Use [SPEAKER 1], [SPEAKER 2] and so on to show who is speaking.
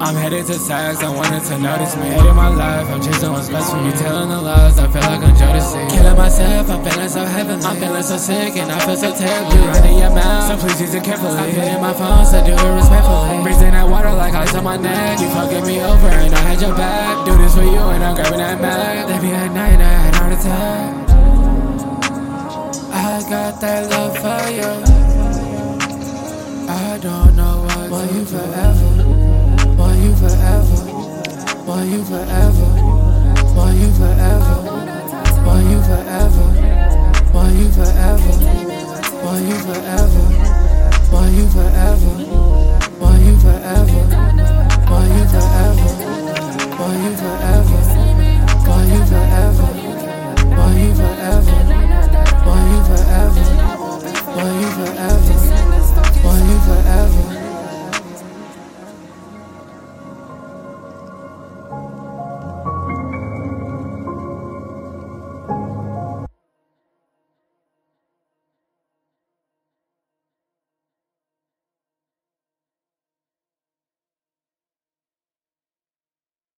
[SPEAKER 1] I'm headed to sex, I wanted to notice me. Hating my life, I'm chasing what's best for me. Telling the lies, I feel like I'm Jodeci. Killing myself, I'm feeling so heavenly. I'm feeling so sick, and I feel so terrible. You running your mouth, so please use it carefully. I'm hitting my phone, so do it respectfully. Breathing that water like ice on my neck. You fucking me over, and I had your back. Do this for you, and I'm grabbing that bag. They be at night, I had heart attack. I got that love for you. I don't know what forever, want you forever, want you forever, want you forever, want you forever, want you forever, want you forever, want you forever, want you forever, want you forever.